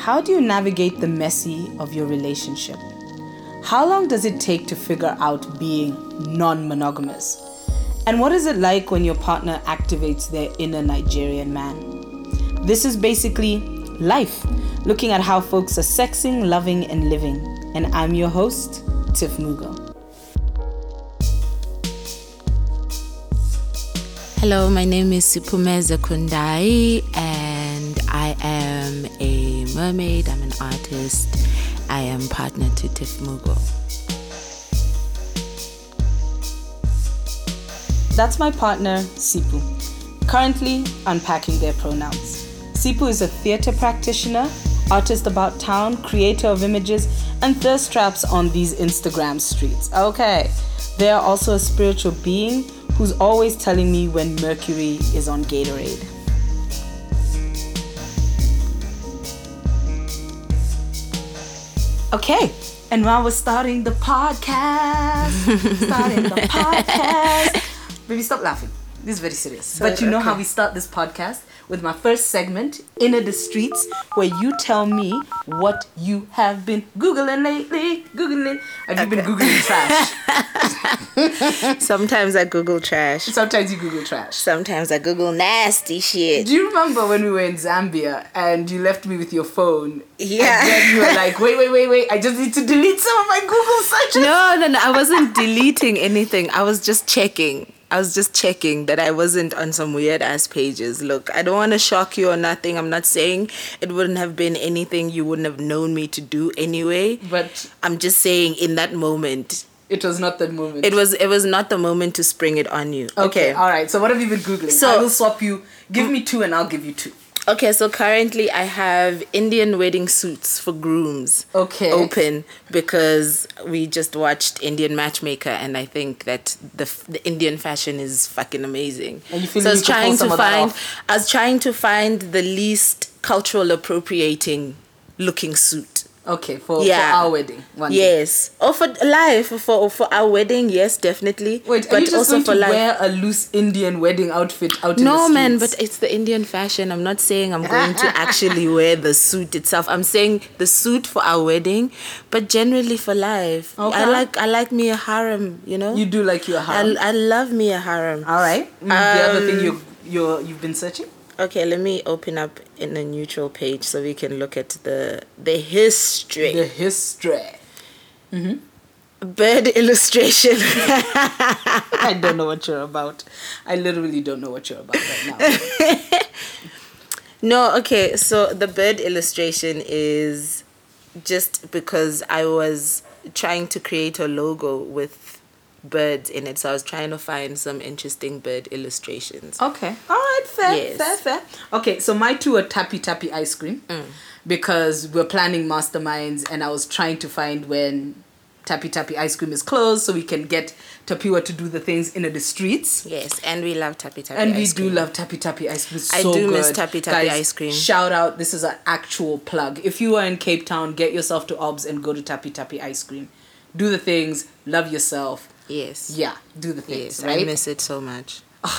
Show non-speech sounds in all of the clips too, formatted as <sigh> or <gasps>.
How do you navigate the messy of your relationship? How long does it take to figure out being non monogamous? And what is it like when your partner activates their inner Nigerian man? This is basically life, looking at how folks are sexing, loving, and living. And I'm your host, Tiff Mugo. Hello, my name is Siphumeze Khundayi, I am partner to Tiff Mugo. That's my partner, Siphu. Currently unpacking their pronouns. Siphu is a theater practitioner, artist about town, creator of images, and thirst traps on these Instagram streets. Okay, they are also a spiritual being who's always telling me when Mercury is on Gatorade. Okay, and while we're starting the podcast. <laughs> starting the podcast. <laughs> Baby, stop laughing. This is very serious. but you know how we start this podcast? With my first segment, Inner the Streets, where you tell me what you have been Googling lately. Googling. Have you been Googling trash? <laughs> Sometimes I Google trash. Sometimes you Google trash. Sometimes I Google nasty shit. Do you remember when we were in Zambia and you left me with your phone? Yeah. And then you were like, wait, wait, wait, wait. I just need to delete some of my Google searches. No, no, no. I wasn't deleting anything. I was just checking. I was just checking that I wasn't on some weird ass pages. Look, I don't want to shock you or nothing. I'm not saying it wouldn't have been anything you wouldn't have known me to do anyway. But I'm just saying in that moment, it was not the moment. it was it was not the moment to spring it on you. Okay, all right. So what have you been googling? So- I will swap you. Give me two, and I'll give you two. Okay, so currently I have Indian wedding suits for grooms. Okay. Open because we just watched Indian Matchmaker and I think that the the Indian fashion is fucking amazing. And you feel so I was trying to find? I was trying to find the least cultural appropriating looking suit. Okay, for, Yeah. for our wedding. One day. Yes. Or for life for for our wedding, yes, definitely. Wait, are but you just also going for to life. wear a loose Indian wedding outfit out in the No, man, but it's the Indian fashion. I'm not saying I'm going to <laughs> actually wear the suit itself. I'm saying the suit for our wedding, but generally for life. Okay. I like I like me a harem, you know? you do like your harem. I love me a harem. All right. Mm, the other thing Um, you you you've been searching. Okay, let me open up in a neutral page so we can look at the the history. The history. Mm-hmm. Bird <laughs> illustration. <laughs> I don't know what you're about. I literally don't know what you're about right now. No, okay. So the bird illustration is just because I was trying to create a logo with birds in it. So I was trying to find some interesting bird illustrations. Okay. All right. Fair. Yes. Fair. Fair. Okay. So my two are Tapi Tapi ice cream mm. because we're planning masterminds, and I was trying to find when Tapi Tapi ice cream is closed, so we can get Tapiwa to do the things in the streets. Yes, and we love Tapi Tapi. And we do cream. love Tapi Tapi ice cream. It's I so do miss good. Tapi Tapi Guys, ice cream. Shout out. This is an actual plug. If you are in Cape Town, get yourself to OBS and go to Tapi Tapi ice cream. Do the things. Love yourself. Yes. Yeah, do the things, Yes, right? I miss it so much. <sighs>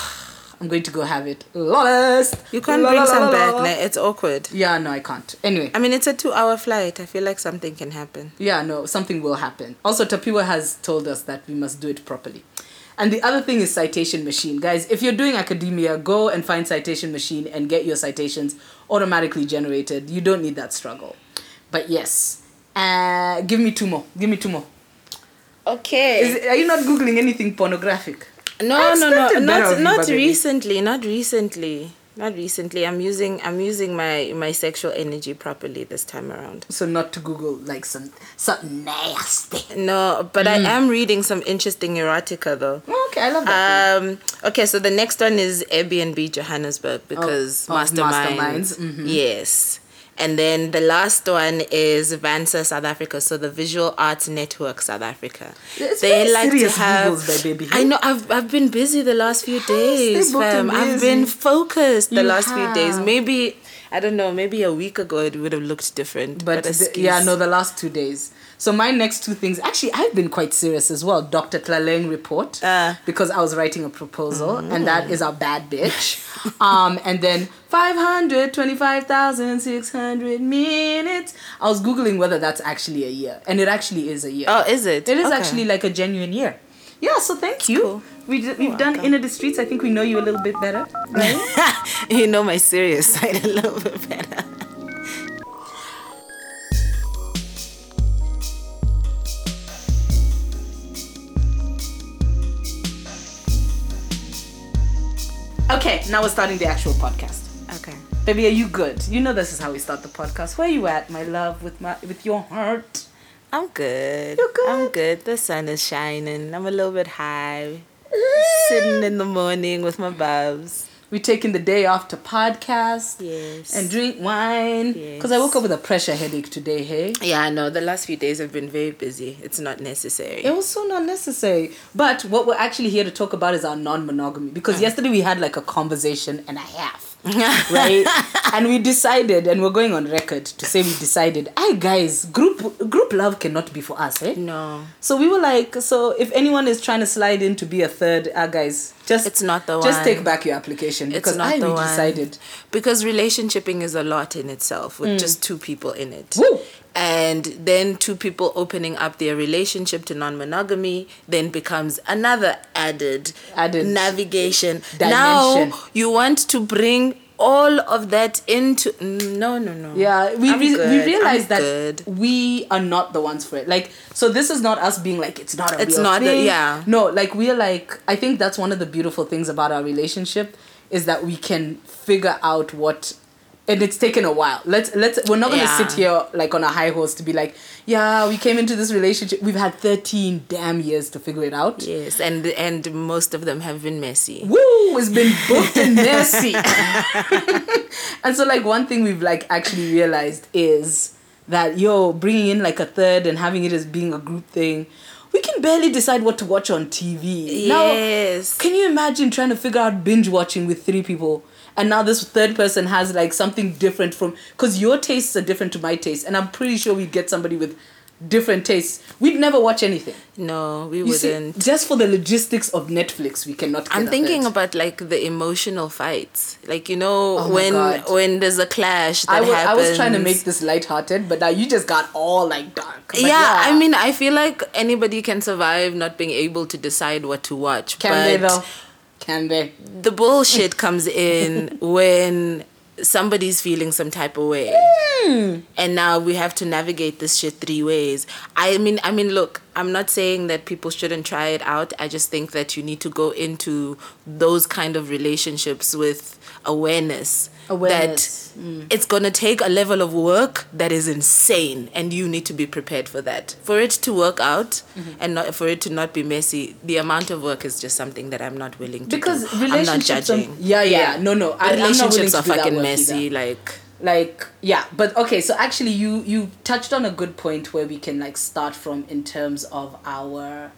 I'm going to go have it. Lawless. You can't La, bring la, some la, back. nah, It's awkward. Yeah, no, I can't. Anyway, I mean, it's a two-hour flight. I feel like something can happen. yeah, no, something will happen. Also, Tapiwa has told us that we must do it properly. And the other thing is citation machine. Guys, if you're doing academia, go and find citation machine and get your citations automatically generated. You don't need that struggle. But yes, uh, give me two more. Give me two more. Okay. Is are you not googling anything pornographic? No, no, no, not not recently, not recently, not recently. I'm using I'm using my my sexual energy properly this time around. So not to Google like some something nasty. No, but Mm. I am reading some interesting erotica though. Okay, I love that. Um. Okay, so the next one is Airbnb Johannesburg because oh, masterminds. masterminds, mhm. Yes. And then the last one is Vansa South Africa, so the Visual Arts Network South Africa. It's very serious Googles, my baby. I know I've I've been busy the last few they days, fam. I've been focused the You last few days. Maybe I don't know. Maybe a week ago it would have looked different. But, But, the- yeah, no, the last two days. So my next two things, actually, I've been quite serious as well. Dr. Tlaleng report, Ah. because I was writing a proposal, and that is our bad bitch. <laughs> um, and then 525,600 minutes. I was Googling whether that's actually a year, and it actually is a year. Oh, is it? It is Okay. actually like a genuine year. Yeah, so thank you. cool. We d- we've done welcome. Inner the Streets. I think we know you a little bit better, right? <laughs> you know my serious side a little bit better. okay, now we're starting the actual podcast. Okay. Baby, are you good? You know this is how we start the podcast. Where you at, my love, with my with your heart? I'm good. You're good? I'm good. The sun is shining. I'm a little bit high. Sitting in the morning with my bubs. We taking the day off to podcast Yes. and drink wine. Because I woke up with a pressure headache today, hey? yeah, I know. the last few days have been very busy. It's not necessary. It was so not necessary. But what we're actually here to talk about is our non monogamy. Because uh-huh. yesterday we had like a conversation and a half. <laughs> right? And we decided, and we're going on record to say we decided, hey guys, group group love cannot be for us, eh? no. So we were like, so if anyone is trying to slide in to be a third, uh, guys, just It's not the just one. take back your application because It's not I the we one. decided. Because relationshiping is a lot in itself with just two people in it. Woo! And then two people opening up their relationship to non monogamy then becomes another added, Added navigation. dimension. Now you want to bring all of that into no no no Yeah, we re- we realize I'm that good. we are not the ones for it. Like, so this is not us being like it's not a It's real not a- yeah. No, like we're like I think that's one of the beautiful things about our relationship is that we can figure out what. And it's taken a while. Let's let's. We're not gonna Yeah. sit here like on a high horse to be like, yeah, we came into this relationship. We've had thirteen damn years to figure it out. yes and and most of them have been messy Woo! It's been <laughs> booked and messy. <laughs> and so, like, one thing we've like actually realized is that yo, bringing in like a third and having it as being a group thing, we can barely decide what to watch on TV. Yes. Now, can you imagine trying to figure out binge watching with three people? And now this third person has like something different from because your tastes are different to my taste, and I'm pretty sure we'd get somebody with different tastes. We'd never watch anything. no we You wouldn't just for the logistics of Netflix, we cannot. I'm thinking about like the emotional fights, like you know Oh when when there's a clash that I was, I was trying to make this lighthearted, but now you just got all like dark. But yeah, I mean, I feel like anybody can survive not being able to decide what to watch. can but they though? Can they? the bullshit comes in when somebody's feeling some type of way. Hmm. And now we have to navigate this shit three ways. I mean I mean look, I'm not saying that people shouldn't try it out. I just think that you need to go into those kind of relationships with awareness. Awareness. That it's gonna take a level of work that is insane and you need to be prepared for that. For it to work out Mm-hmm. and not for it to not be messy, the amount of work is just something that I'm not willing to Because do. I'm not relationships. are- judging. yeah, yeah, No, no. I, I'm not willing relationships to are fucking messy. either. Like, Like, yeah, but okay. So actually, you you touched on a good point where we can like start from in terms of our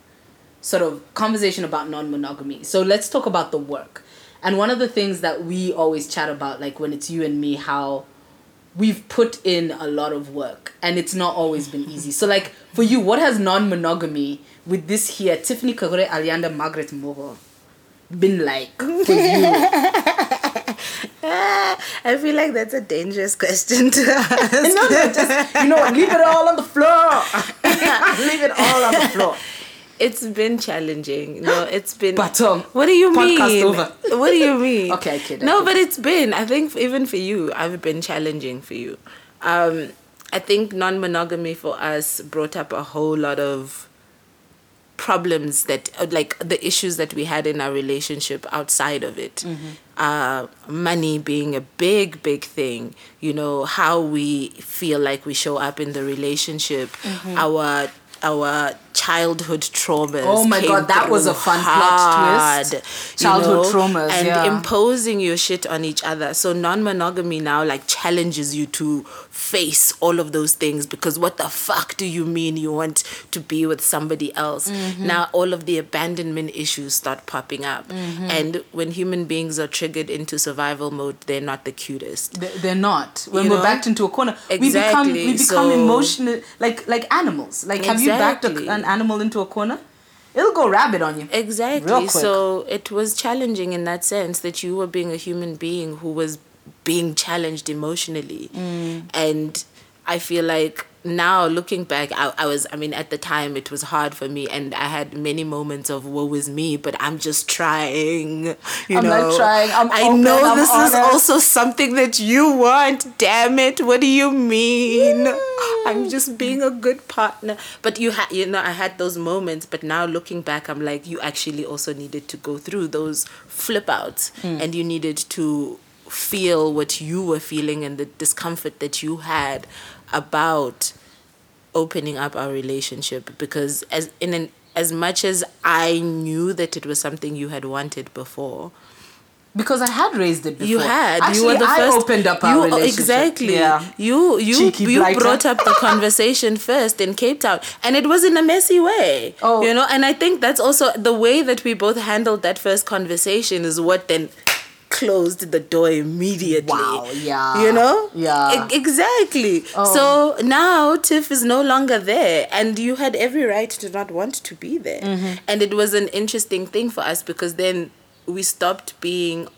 sort of conversation about non-monogamy. So let's talk about the work. And one of the things that we always chat about, like when it's you and me, how we've put in a lot of work and it's not always been easy. So like for you, what has non-monogamy with this here, Tiffany Kagure Alianda Margaret Mugo, been like for you? <laughs> <laughs> I feel like that's a dangerous question to ask. no, no, just you know, what, leave it all on the floor. <laughs> leave it all on the floor. It's been challenging. No, it's been. But, um, what do you mean? podcast mean? over. What do you mean? <laughs> Okay, I kid, I No, kid. but it's been. I think even for you, I've been challenging for you. Um, I think non-monogamy for us brought up a whole lot of problems that uh, like the issues that we had in our relationship outside of it Mm-hmm. uh, money being a big big thing you know how we feel like we show up in the relationship Mm-hmm. our our childhood traumas. Oh my God, that was a fun plot twist. hard, you Childhood know, traumas, and yeah. imposing your shit on each other. So non-monogamy now like challenges you to face all of those things because what the fuck do you mean you want to be with somebody else? Mm-hmm. Now all of the abandonment issues start popping up, Mm-hmm. and when human beings are triggered into survival mode, they're not the cutest. They- They're not. When You we're know? backed into a corner, we become Exactly, we become so- emotional, like like animals. Like, have you backed a, Exactly. An animal into a corner? It'll go rabid on you. Exactly. So it was challenging in that sense that you were being a human being who was being challenged emotionally. Mm. And I feel like now looking back, I, I was, I mean, at the time it was hard for me and I had many moments of woe is me, but I'm just trying. You I'm not know? trying, I'm I open, know I'm this is also something that you want. Damn it. What do you mean? I'm just being a good partner. But you had, you know, I had those moments. But now looking back, I'm like, you actually also needed to go through those flip outs, Hmm. and you needed to feel what you were feeling and the discomfort that you had about opening up our relationship because as in an as much as I knew that it was something you had wanted before, Because I had raised it before. you had Actually, you were the I first opened up our you, relationship. exactly Yeah. you you Cheeky you blighter. brought up the <laughs> conversation first in cape town and it was in a messy way Oh. you know and i think that's also the way that we both handled that first conversation is what then closed the door immediately Wow, yeah. you know Yeah. E- exactly Oh. so now tiff is no longer there and you had every right to not want to be there Mm-hmm. and it was an interesting thing for us because then we stopped being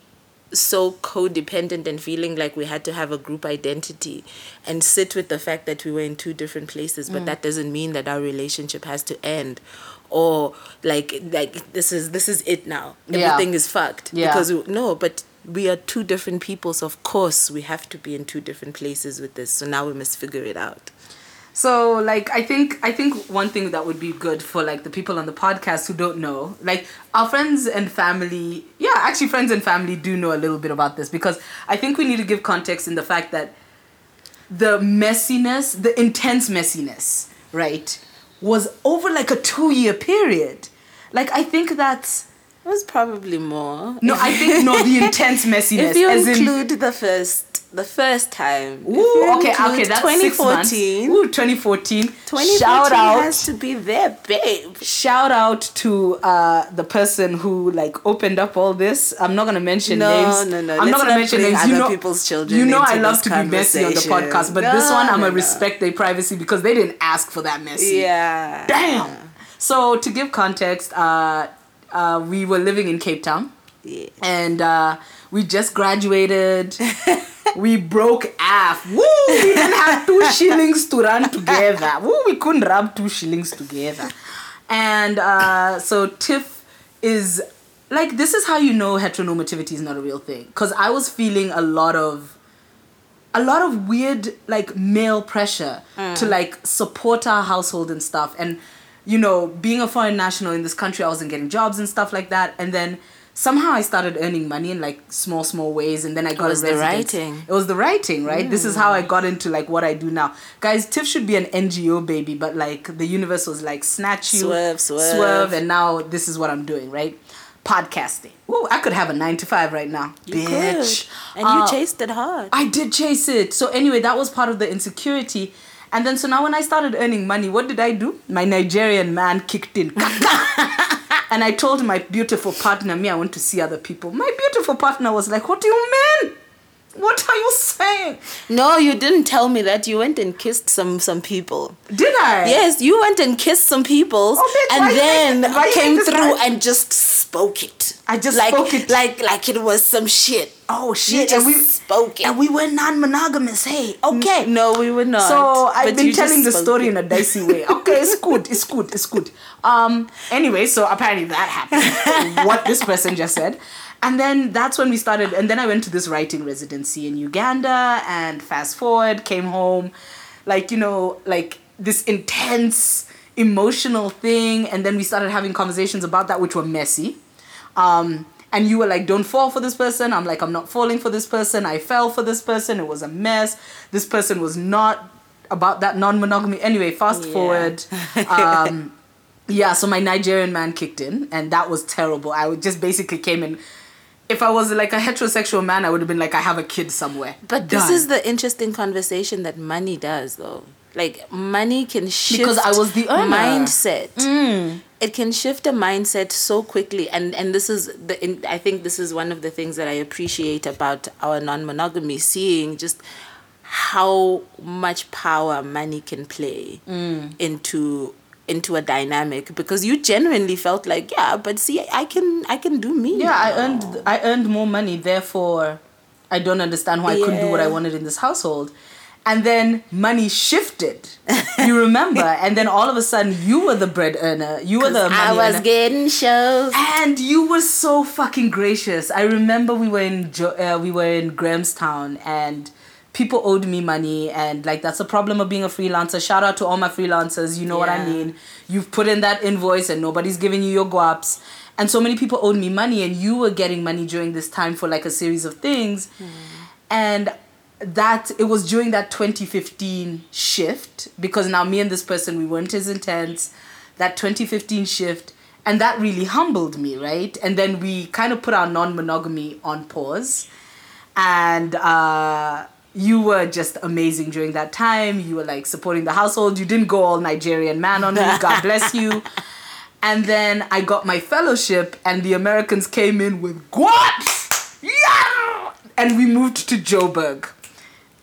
so codependent and feeling like we had to have a group identity and sit with the fact that we were in two different places Mm. but that doesn't mean that our relationship has to end or like like this is this is it now Yeah. everything is fucked Yeah. because we, no but we are two different people so of course we have to be in two different places with this so now we must figure it out So like I think I think one thing that would be good for like the people on the podcast who don't know, like our friends and family, yeah, actually friends and family do know a little bit about this because I think we need to give context in the fact that the messiness, the intense messiness, right, was over like a 2-year period. Like I think that's it was probably more no, I think no the <laughs> intense messiness if you as in include the first the first time Ooh, okay, okay, that's six months. 2014 Ooh, 2014. 2014 Shout out has to be there babe shout out to uh, the person who like opened up all this. I'm not gonna mention No, names. no, no. I'm Let's not gonna not mention names. You other know, people's children You know, I love to be messy on the podcast, but this one I'm no, gonna no. respect their privacy because they didn't ask for that messy. yeah Damn. So to give context, uh, uh, we were living in Cape Town yeah. and uh, we just graduated. <laughs> we broke half. Woo! We didn't have two <laughs> shillings to run together. Woo! We couldn't rub two shillings together. And uh, so Tiff is like, this is how you know heteronormativity is not a real thing. Because I was feeling a lot of a lot of weird like male pressure to like support our household and stuff and you know being a foreign national in this country i wasn't getting jobs and stuff like that and then somehow i started earning money in like small small ways and then i got was a the residence. writing. it was the writing right this is how i got into like what i do now guys tiff should be an ngo baby but like the universe was like snatch you Swerve, swerve. swerve and now this is what i'm doing right podcasting Ooh, i could have a nine to five right now You bitch could. and you Uh, chased it hard I did chase it. So anyway, that was part of the insecurity. And then so now when I started earning money, what did I do? My Nigerian man kicked in. <laughs> and I told my beautiful partner, me, I want to see other people. My beautiful partner was like, What do you mean? What are you saying? no you didn't tell me that you went and kissed some some people Did I? Yes, you went and kissed some people, Oh, bitch, and then make- came through and just spoke it. I just like, spoke it. like like it was some shit. Oh shit. just and we spoke it. And we were non-monogamous. Hey, okay. No, we were not. So I've been telling the story it. in a dicey way. Okay, it's good, it's good, it's good. Um. Anyway, so apparently that happened. <laughs> what this person just said, and then that's when we started. And then I went to this writing residency in Uganda, and fast forward, came home, like you know, like this intense emotional thing, and then we started having conversations about that, which were messy. Um, and you were like, don't fall for this person. I'm like, I'm not falling for this person. I fell for this person. It was a mess. This person was not about that non monogamy. Anyway, fast Yeah. forward. <laughs> Um, yeah, so my Nigerian man kicked in, and that was terrible. I would just basically came in. If I was like a heterosexual man, I would have been like, I have a kid somewhere. But this is the interesting conversation that money does, though. Like money can shift Because I was the earner. mindset. It can shift a mindset so quickly, and and this is the. In, I think this is one of the things that I appreciate about our non-monogamy. Seeing just how much power money can play mm. into into a dynamic because you genuinely felt like yeah but see i can i can do me Yeah, I earned I earned more money, therefore I don't understand why I couldn't do what I wanted in this household. And then money shifted. you <laughs> remember? and then all of a sudden you were the bread earner. You were the money i was earner. getting shows and you were so fucking gracious. I remember we were in jo- uh, we were in Grahamstown and people owed me money and like that's the problem of being a freelancer. Shout out to all my freelancers. You know what I mean. You've put in that invoice and nobody's giving you your guaps. And so many people owed me money and you were getting money during this time for like a series of things. And that it was during that 2015 shift because now me and this person we weren't as intense. That 2015 shift and that really humbled me right? And then we kind of put our non-monogamy on pause. And uh you were just amazing during that time. You were like supporting the household. You didn't go all nigerian man on me. God bless <laughs> you. And then i got my fellowship and the americans came in with guaps! Yeah! And we moved to joburg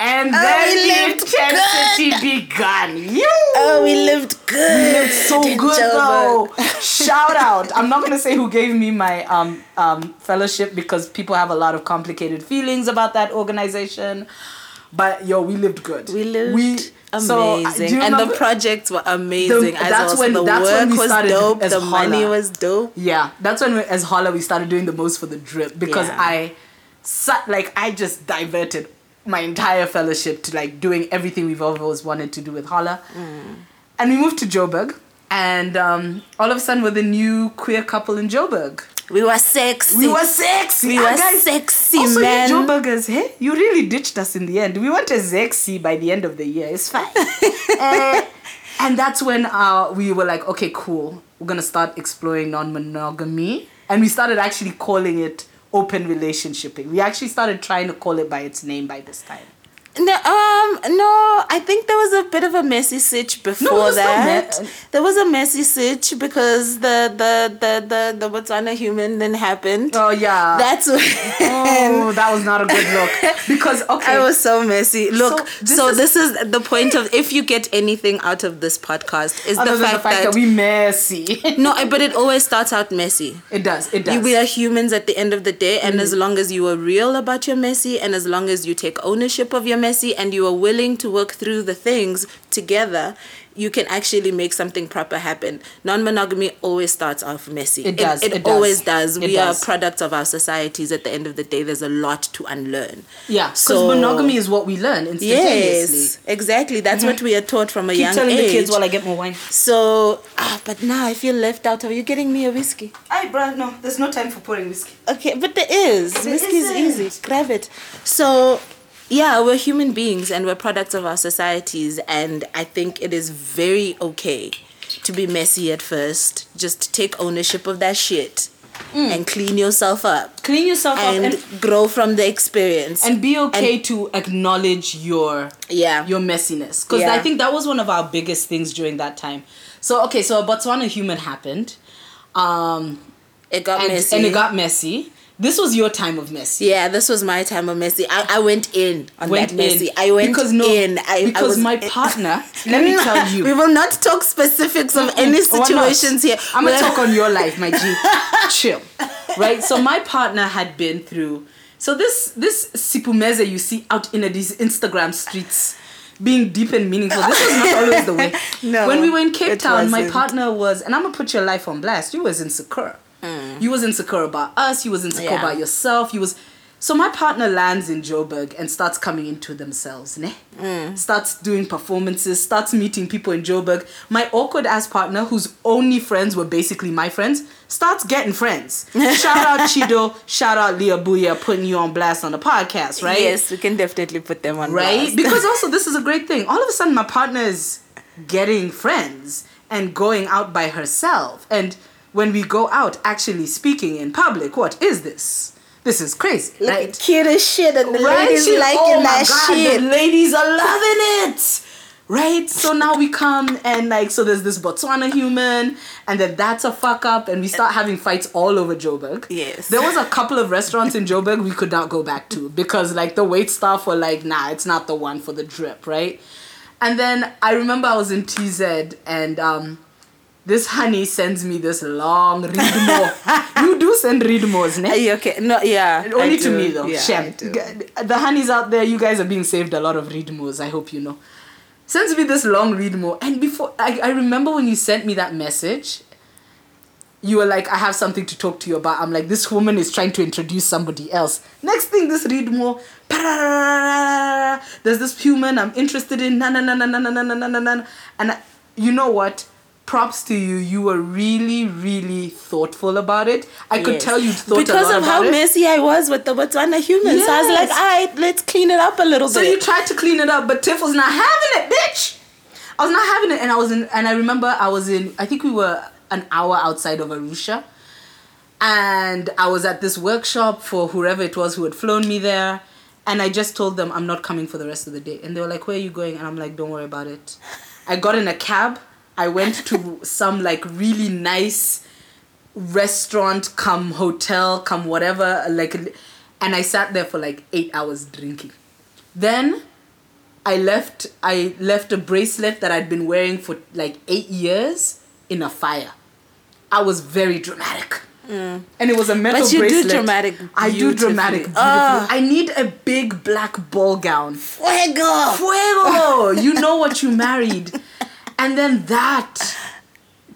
and then we the intensity began. You. oh we lived good We lived so in good Joburg. though. Shout out. I'm not gonna say who gave me my um um fellowship because people have a lot of complicated feelings about that organization. But yo, we lived good. we lived We- uh, amazing you and the projects were amazing as that's. When- the that's work when we was started dope as the money was dope Yeah, that's when we, as Holla we started doing the most for the drip because Yeah. I sat like I just diverted my entire fellowship to like doing everything we've always wanted to do with Holla. Mm. And we moved to Joburg and um, all of a sudden we're the new queer couple in Joburg. we were sexy We were sexy. We were guys, sexy, also, man. you Joburgers, hey, you really ditched us in the end. We weren't as sexy by the end of the year. It's fine. <laughs> Eh, and that's when uh, we were like, okay, cool. We're gonna start exploring non-monogamy, and we started actually calling it open relationshiping. We actually started trying to call it by its name by this time. No, um, no. I think there was a bit of a messy sitch before no that. me- there was a messy sitch because the the the the the Botswana human then happened. Oh yeah. That's when oh, that was not a good look because <laughs> okay. I was so messy. Look, So so this this, is the point of if you get anything out of this podcast is the fact, the fact that, that we messy. <laughs> no, but it always starts out messy. it does. It does. We are humans at the end of the day, and Mm. as long as you are real about your messy, and as long as you take ownership of your messy, and you are willing to work through the things together, you can actually make something proper happen. Non monogamy always starts off messy. It does, It, it does. always does. It we does. are products of our societies. At the end of the day, there's a lot to unlearn. yeah, because So- monogamy is what we learn instantaneously. Yes, exactly. That's what we are taught from a Keep young telling age. the kids while I get more wine. so, ah, but now I feel left out. Are you getting me a whiskey? Hey, bruh, no, there's no time for pouring whiskey. Okay, but there is. There Whiskey is isn't. easy. Grab it. So, yeah, we're human beings and we're products of our societies, and I think it is very okay to be messy at first. Just take ownership of that shit and clean yourself up Clean yourself and, up and, grow from the experience. and be okay to acknowledge your yeah, your messiness because Yeah. I think that was one of our biggest things during that time. So okay, so a Botswana human happened, um, it got and, messy. and it got messy. This was your time of messy. yeah, this was my time of messy. I, I went in on Went that messy. in. I went because no, in. I, I because was my in- partner. let me tell <laughs> you. we will not talk specifics of any situations here. I'm gonna talk on your life, my G. <laughs> Chill, right? So my partner had been through. So this this Siphumeze you see out in these Instagram streets, being deep and meaningful. This was not <laughs> always the way. No, when we were in Cape Town, my wasn't. partner was, and I'm gonna put your life on blast. You was insecure. You was insecure about us. You was insecure. Yeah. about yourself. You was. So my partner lands in Joburg and starts coming into themselves, ne? Mm. Starts doing performances, starts meeting people in Joburg. My awkward ass partner, whose only friends were basically my friends, starts getting friends. <laughs> Shout out Chido, shout out Leah Booya, putting you on blast on the podcast, right? Yes, we can definitely put them on right? blast. Because <laughs> also this is a great thing. All of a sudden, my partner is getting friends, and going out by herself. And when we go out, actually speaking in public, what is this? This is crazy, Like right? cute as shit, and the Right? ladies She- liking oh my that God, shit. The ladies are loving it. Right? So now we come and like so there's this Botswana human and then that's a fuck up and we start having fights all over Joburg. Yes. There was a couple of restaurants in Joburg we could not go back to because like the wait staff were like, nah, it's not the one for the drip, right? And then I remember I was in TZ and um this honey sends me this long read more. <laughs> you do send readmos, ne? Are you okay? No, yeah. Only to me though. Yeah, Shem. The honeys out there, you guys are being saved a lot of readmos. I hope you know. Sends me this long read more. and before I, I remember when you sent me that message, you were like, "I have something to talk to you about." I'm like, "This woman is trying to introduce somebody else." Next thing, this read more. there's this human I'm interested in, na na na na na na na na na, na. and I, you know what? Props to you. You were really, really thoughtful about it. I could tell you thought because a lot of how it. messy I was with the Botswana humans. So I was like, all right, let's clean it up a little So bit. So you tried to clean it up, but Tiff was not having it, bitch. I was not having it, and I was in, and I remember I was in. I think we were an hour outside of Arusha, and I was at this workshop for whoever it was who had flown me there, and I just told them I'm not coming for the rest of the day, and they were like, "Where are you going?" And I'm like, "Don't worry about it." I got in a cab. I went to some like really nice restaurant, come hotel, come whatever, like, and I sat there for like eight hours drinking. Then I left I left a bracelet that I'd been wearing for like eight years in a fire. I was very dramatic. And it was a metal Mm. But you do bracelet. dramatic I do dramatic. Ah. I need a big black ball gown. Fuego! Fuego! you know what you married. And then that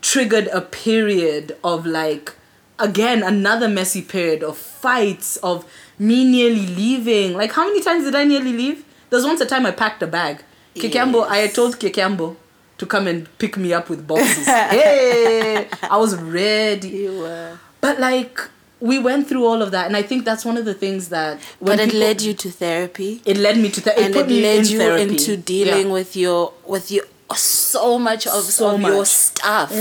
triggered a period of like, again, another messy period of fights, of me nearly leaving. Like, how many times did I nearly leave? There was once a time I packed a bag. Kikambo, I told Kikambo to come and pick me up with boxes. <laughs> hey! I was ready. You were. But like, we went through all of that. And I think that's one of the things that. when But it people- led you to therapy. It led me to therapy. and it put it me led in you therapy. into dealing Yeah. with your with your so much of, So of your much. stuff.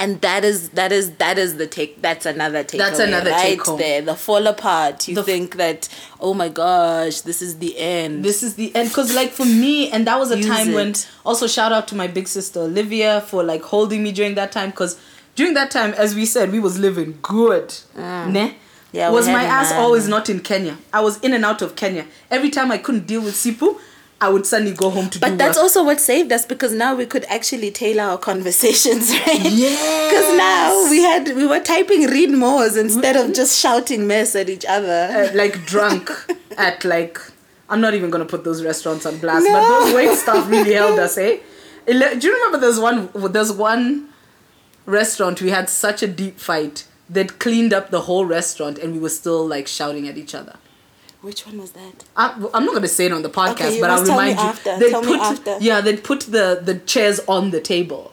And that is that is that is the take that's another take That's another right take-home. there. The fall apart. You The f- think that oh my gosh this is the end. This is the end. Because like for me and that was a Use time when also shout out to my big sister olivia for like holding me during that time because during that time as we said we was living good. Ne? Mm. Yeah, was my ass man. always not in kenya. I was in and out of kenya. Every time i couldn't deal with Siphu i would suddenly go home to do but that's work. also what saved us because now we could actually tailor our conversations <laughs> right Yes. because now we had we were typing read mores instead of just shouting mess at each other uh, like drunk <laughs> at like I'm not even gonna put those restaurants on blast, but those wait staff really held us, eh? <laughs> Do you remember there's one there's one restaurant we had such a deep fight that cleaned up the whole restaurant and we were still like shouting at each other. Which one was that I, I'm not gonna say it on the podcast, Okay, but I'll me remind you. after. They Tell me put after. yeah, they put the the chairs on the table,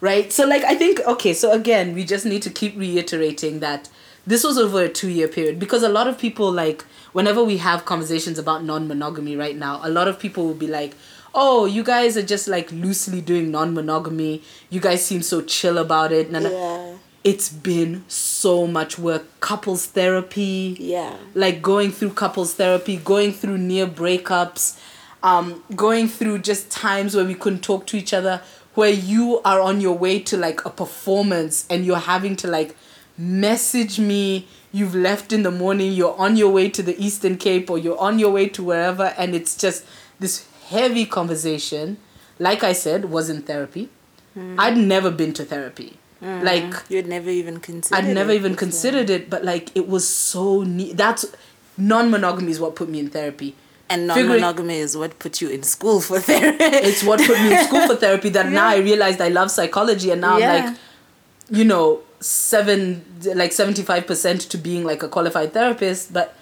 right? So like I think okay, so again we just need to keep reiterating that this was over a two year period because a lot of people like whenever we have conversations about non monogamy right now, a lot of people will be like. Oh, you guys are just like loosely doing non monogamy. You guys seem so chill about it. Nah, nah." yeah It's been so much work. Couples therapy yeah like going through couples therapy, going through near breakups, um, going through just times where we couldn't talk to each other, where you are on your way to like a performance and you're having to like message me. You've left in the morning, you're on your way to the Eastern Cape or you're on your way to wherever, and it's just this heavy conversation. Like I said, was in therapy. I'd never been to therapy. Uh-huh. Like, you'd never even considered I'd never it even before. considered it, but like it was so neat. That's non monogamy is what put me in therapy. And non-monogamy is what put you in school for therapy. It's what put me in school for therapy. That <laughs> now I realized I love psychology, and now Yeah. I'm like, you know, seven like seventy five percent to being like a qualified therapist. But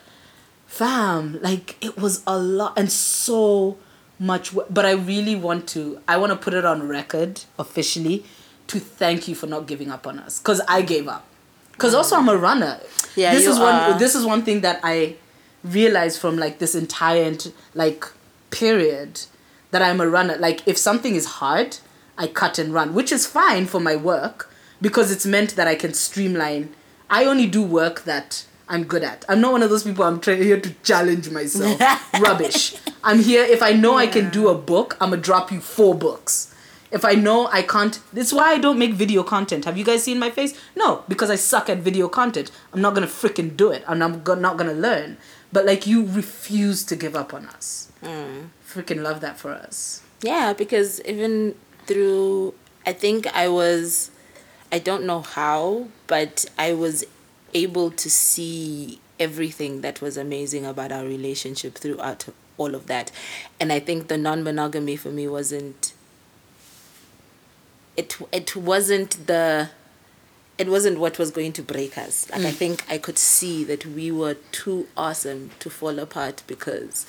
fam, like it was a lot and so much. But I really want to. I want to put it on record officially to thank you for not giving up on us because I gave up. Because also I'm a runner. Yeah, this is one. are. This is one thing that I realized from like this entire like period that I'm a runner. Like if something is hard, I cut and run, which is fine for my work because it's meant that I can streamline. I only do work that I'm good at. I'm not one of those people I'm trying here to challenge myself. <laughs> Rubbish. I'm here if I know I can do a book, I'm gonna drop you four books. If I know I can't, this is why I don't make video content. Have you guys seen my face? No, because I suck at video content. I'm not gonna freaking do it, and I'm go- not gonna learn. But like you refuse to give up on us. Hmm. Freaking love that for us. Yeah, because even through, I think I was, I don't know how, but I was able to see everything that was amazing about our relationship throughout all of that. And I think the non monogamy for me wasn't, it, it wasn't the, it wasn't what was going to break us. Like I mm. think I could see that we were too awesome to fall apart because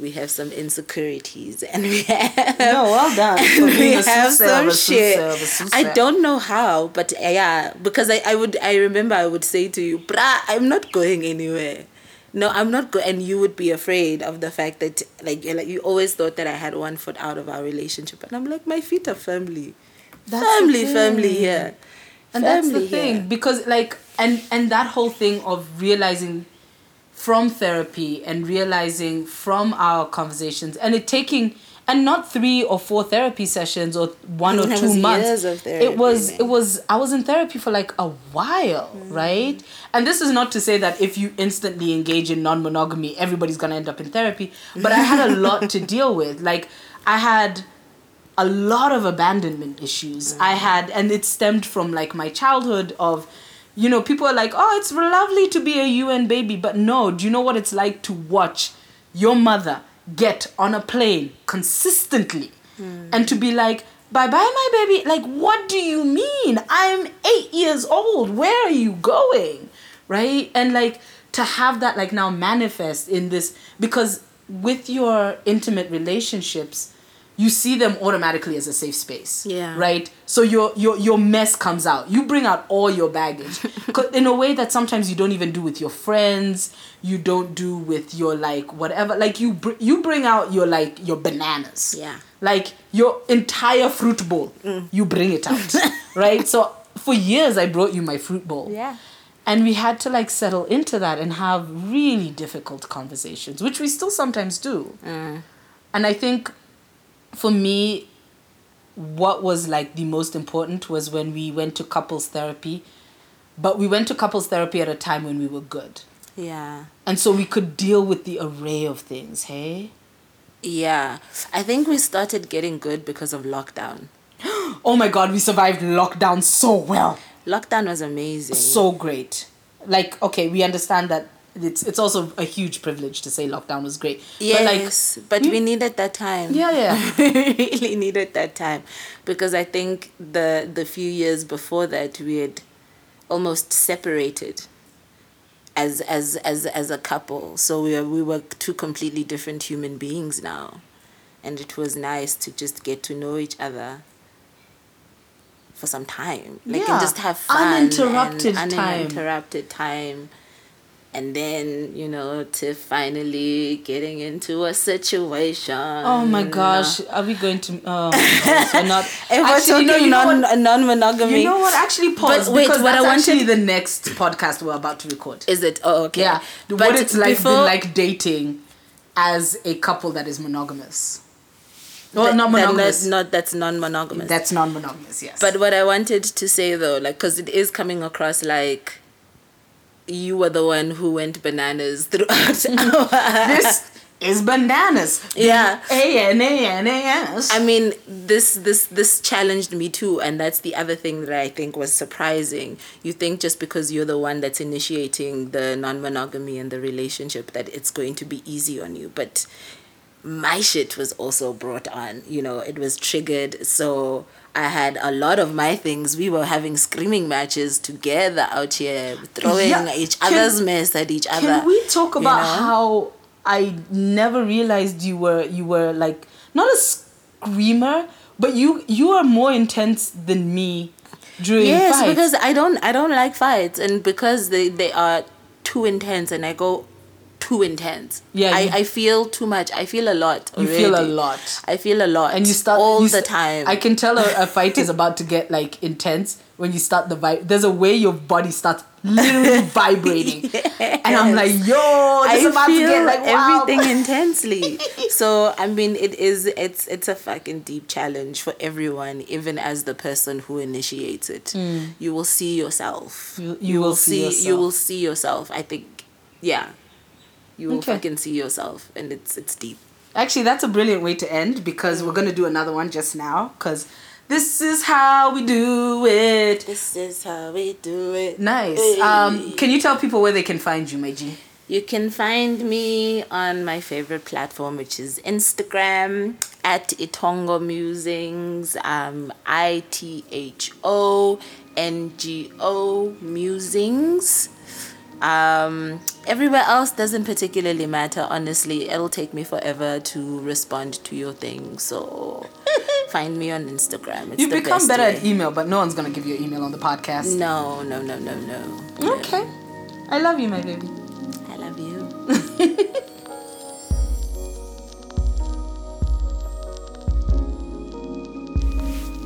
we have some insecurities <laughs> and we have No, well done. <laughs> we have some shit. soothsayer, a soothsayer. I don't know how, but yeah, because I, I would I remember I would say to you, bruh, I'm not going anywhere. No, I'm not going, and you would be afraid of the fact that like you're like you always thought that I had one foot out of our relationship, and I'm like my feet are firmly, That's family, thing. here. and that's the thing here. because like and and that whole thing of realizing from therapy and realizing from our conversations and it taking and not three or four therapy sessions or one or <laughs> two months of it was therapy, it was i was in therapy for like a while Mm. right and this is not to say that if you instantly engage in non-monogamy everybody's gonna end up in therapy but i had a lot to <laughs> deal with like i had a lot of abandonment issues mm. I had, and it stemmed from like my childhood of, you know, people are like, oh, it's lovely to be a UN baby, but no, do you know what it's like to watch your mother get on a plane consistently mm. and to be like, bye bye, my baby? Like, what do you mean? I'm eight years old. Where are you going? Right? And like to have that like now manifest in this, because with your intimate relationships, you see them automatically as a safe space. Yeah. Right? So your your your mess comes out. You bring out all your baggage. <laughs> in a way that sometimes you don't even do with your friends. You don't do with your like whatever. Like you br- you bring out your like your bananas. Yeah. Like your entire fruit bowl. Mm. You bring it out. <laughs> right? So for years I brought you my fruit bowl. Yeah. And we had to like settle into that and have really difficult conversations, which we still sometimes do. Uh. And I think for me, what was like the most important was when we went to couples therapy. But we went to couples therapy at a time when we were good. Yeah. And so we could deal with the array of things, hey? Yeah. I think we started getting good because of lockdown. <gasps> Oh my god, we survived lockdown so well. Lockdown was amazing. So great. Like, okay, we understand that it's it's also a huge privilege to say lockdown was great. Yes, but, we- we needed that time. Yeah, yeah. <laughs> we really needed that time because I think the the few years before that we had almost separated as as as as a couple. So we were, we were two completely different human beings now, and it was nice to just get to know each other for some time, like Yeah, and just have fun, uninterrupted and time. uninterrupted time and then you know to finally getting into a situation Oh my gosh, are we going to? Oh, <laughs> we're not. if we're Actually, talking no, you know non what? non monogamy You know what? Actually, pause But wait, because what I wanted- the next podcast we're about to record. is it oh okay Yeah, but what it's like before, been like dating as a couple that is monogamous. Well, that- not that- monogamous. that's not that's non-monogamous That's non-monogamous. Yes. But what I wanted to say though, like, because it is coming across like you were the one who went bananas throughout <laughs> this <laughs> is bananas. Yeah. A N A N A S. I mean, this this this challenged me too, and that's the other thing that I think was surprising. You think just because you're the one that's initiating the non-monogamy and the relationship that it's going to be easy on you, but my shit was also brought on. You know, it was triggered. So I had a lot of my things. We were having screaming matches together out here, throwing Yeah, each can- other's mess at each other. Can we talk about know? how I never realized you were you were like not a screamer, but you you are more intense than me during yes fights. because i don't i don't like fights and because they they are too intense and i go too intense. Yeah, I, you- I feel too much. I feel a lot. You feel a lot. I feel a lot. and you start all you the time. I can tell a, a fight is about to get like intense when you start the vibe. There's a way your body starts literally <laughs> vibrating, and I'm like, yo, this is about to get like wow. everything <laughs> intensely. so I mean, it is. It's it's a fucking deep challenge for everyone, even as the person who initiates it. You will see yourself. Hmm. You- you will see You yourself. will see yourself. I think, yeah, you will Okay. fucking see yourself, and it's it's deep. Actually, that's a brilliant way to end because we're gonna do another one just now because this is how we do it. This is how we do it. Nice. Um, can you tell people where they can find you, G? You can find me on my favorite platform, which is Instagram at Ithongo Musings. Um, I T H O N G O Musings. Um, everywhere else doesn't particularly matter. Honestly, it'll take me forever to respond to your thing. So <laughs> find me on Instagram. It's You've become better way. at email, but no one's gonna give you an email on the podcast. No, no, no, no, no. Okay. I love you, my baby. I love you. <laughs>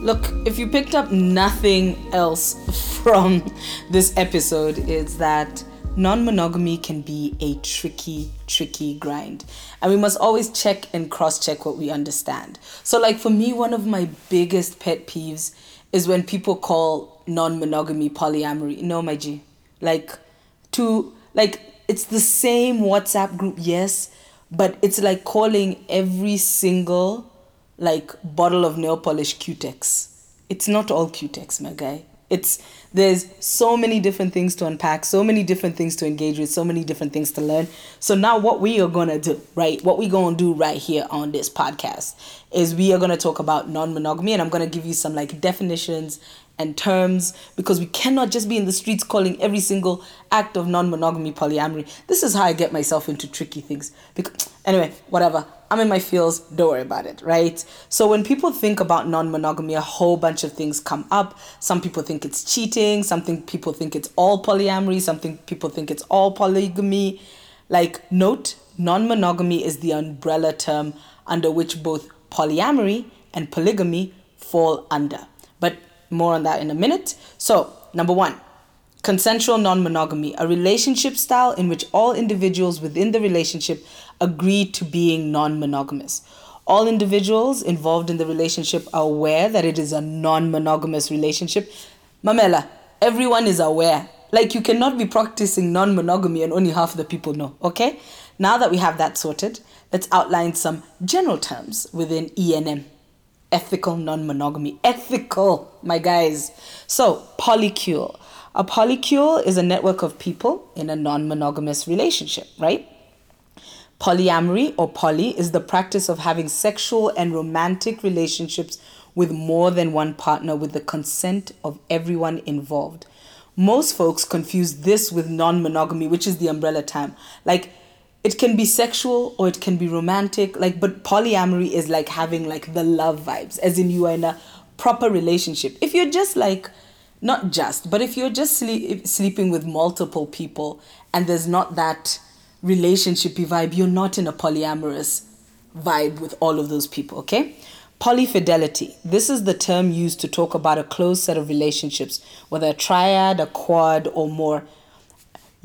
Look, if you picked up nothing else <laughs> from this episode, it's that non monogamy can be a tricky, tricky grind. And we must always check and cross check what we understand. So, like for me, one of my biggest pet peeves is when people call non monogamy polyamory. No, my G. Like, to, like, it's the same WhatsApp group, yes, but it's like calling every single like bottle of nail polish Cutex. It's not all Cutex, my guy. It's there's so many different things to unpack, so many different things to engage with, so many different things to learn. So now what we are gonna do, right? What we gonna do right here on this podcast is we are gonna talk about non-monogamy, and I'm gonna give you some like definitions and terms because we cannot just be in the streets calling every single act of non-monogamy polyamory. This is how I get myself into tricky things. Because anyway, whatever. I'm in my feels, don't worry about it, right? So when people think about non-monogamy, a whole bunch of things come up. Some people think it's cheating, something people think it's all polyamory, something people think it's all polygamy. Like note, non-monogamy is the umbrella term under which both polyamory and polygamy fall under. But more on that in a minute. So, number 1, Consensual non monogamy, a relationship style in which all individuals within the relationship agree to being non monogamous. All individuals involved in the relationship are aware that it is a non monogamous relationship. Mamela, everyone is aware. Like you cannot be practicing non monogamy and only half the people know, okay? Now that we have that sorted, let's outline some general terms within ENM ethical non-monogamy ethical my guys so polycule a polycule is a network of people in a non-monogamous relationship right polyamory or poly is the practice of having sexual and romantic relationships with more than one partner with the consent of everyone involved. Most folks confuse this with non-monogamy which is the umbrella term. Like it can be sexual or it can be romantic like but polyamory is like having like the love vibes as in you are in a proper relationship. If you're just like not just but if you're just sleep, sleeping with multiple people and there's not that relationshipy vibe you're not in a polyamorous vibe with all of those people okay polyfidelity this is the term used to talk about a close set of relationships whether a triad a quad or more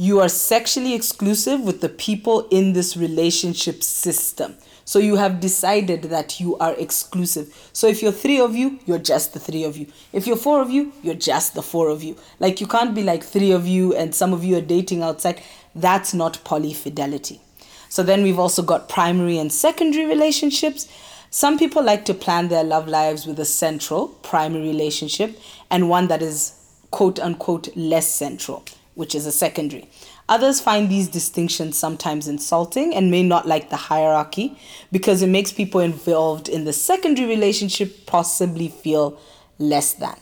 you are sexually exclusive with the people in this relationship system. So you have decided that you are exclusive. So if you're three of you, you're just the three of you. If you're four of you, you're just the four of you. Like you can't be like three of you and some of you are dating outside. That's not polyfidelity. So then we've also got primary and secondary relationships. Some people like to plan their love lives with a central primary relationship and one that is quote unquote less central which is a secondary. Others find these distinctions sometimes insulting and may not like the hierarchy because it makes people involved in the secondary relationship possibly feel less than.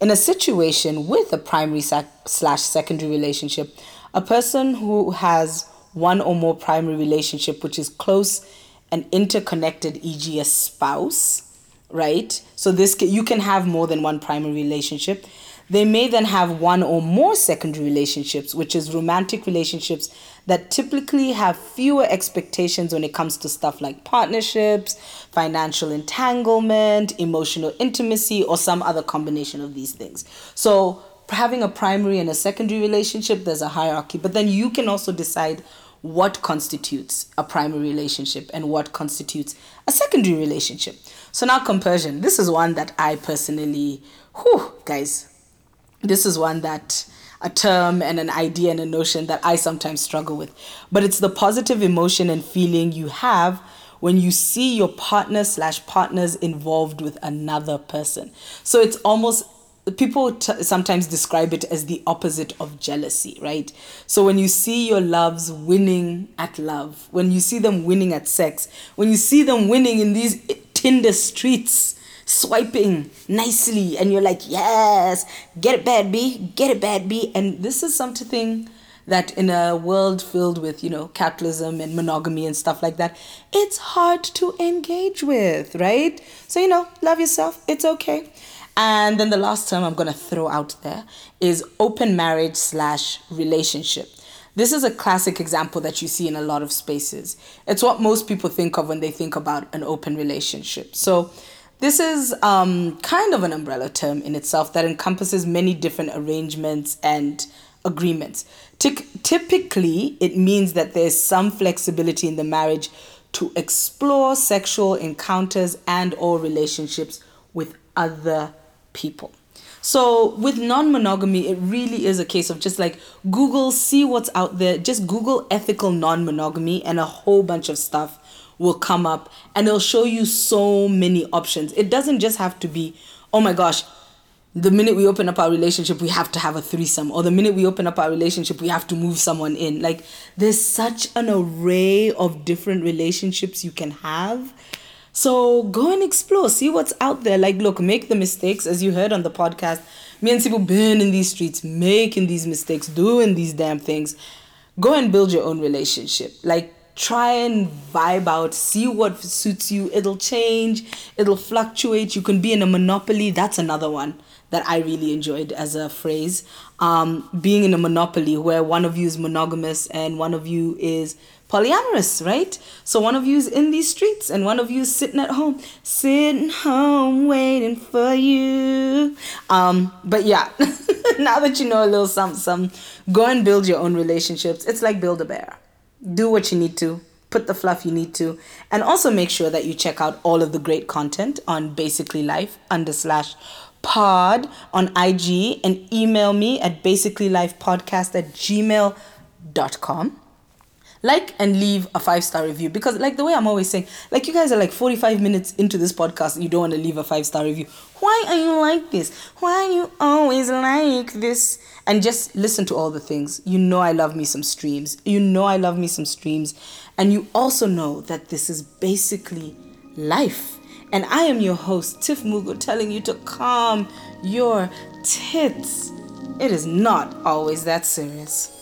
In a situation with a primary slash secondary relationship, a person who has one or more primary relationship which is close and interconnected, e.g., a spouse, right? So this you can have more than one primary relationship. They may then have one or more secondary relationships, which is romantic relationships that typically have fewer expectations when it comes to stuff like partnerships, financial entanglement, emotional intimacy, or some other combination of these things. So, having a primary and a secondary relationship, there's a hierarchy, but then you can also decide what constitutes a primary relationship and what constitutes a secondary relationship. So now compersion. This is one that I personally, whew, guys, this is one that a term and an idea and a notion that I sometimes struggle with. But it's the positive emotion and feeling you have when you see your partner slash partners involved with another person. So it's almost people t- sometimes describe it as the opposite of jealousy, right? So when you see your loves winning at love, when you see them winning at sex, when you see them winning in these Tinder streets, swiping nicely, and you're like, yes, get it, bad B, get it, bad B. And this is something that in a world filled with, you know, capitalism and monogamy and stuff like that, it's hard to engage with, right? So, you know, love yourself, it's okay. And then the last term I'm going to throw out there is open marriage slash relationship. This is a classic example that you see in a lot of spaces. It's what most people think of when they think about an open relationship. So, this is um, kind of an umbrella term in itself that encompasses many different arrangements and agreements. Typically, it means that there's some flexibility in the marriage to explore sexual encounters and or relationships with other people. So with non-monogamy, it really is a case of just like Google, see what's out there. Just Google ethical non-monogamy, and a whole bunch of stuff will come up, and it'll show you so many options. It doesn't just have to be, oh my gosh, the minute we open up our relationship, we have to have a threesome, or the minute we open up our relationship, we have to move someone in. Like there's such an array of different relationships you can have so go and explore, see what's out there. Like, look, make the mistakes, as you heard on the podcast. Me and people been in these streets, making these mistakes, doing these damn things. Go and build your own relationship. Like, try and vibe out, see what suits you. It'll change, it'll fluctuate. You can be in a monopoly. That's another one that I really enjoyed as a phrase. Um, being in a monopoly where one of you is monogamous and one of you is polyamorous, right? So one of you is in these streets and one of you is sitting at home, sitting home waiting for you. Um, but yeah, <laughs> now that you know a little something, go and build your own relationships. It's like build a bear. Do what you need to, put the fluff you need to, and also make sure that you check out all of the great content on basically life under slash pod on IG and email me at basicallylifepodcast at gmail.com like and leave a five star review. Because like the way i'm always saying like you guys are like 45 minutes into this podcast you don't want to leave a five star review. Why are you like this? Why are you always like this? And just listen to all the things. You know i love me some streams. You know i love me some streams. And you also know that this is basically life. And i am your host tiff mugo telling you to calm your tits. It is not always that serious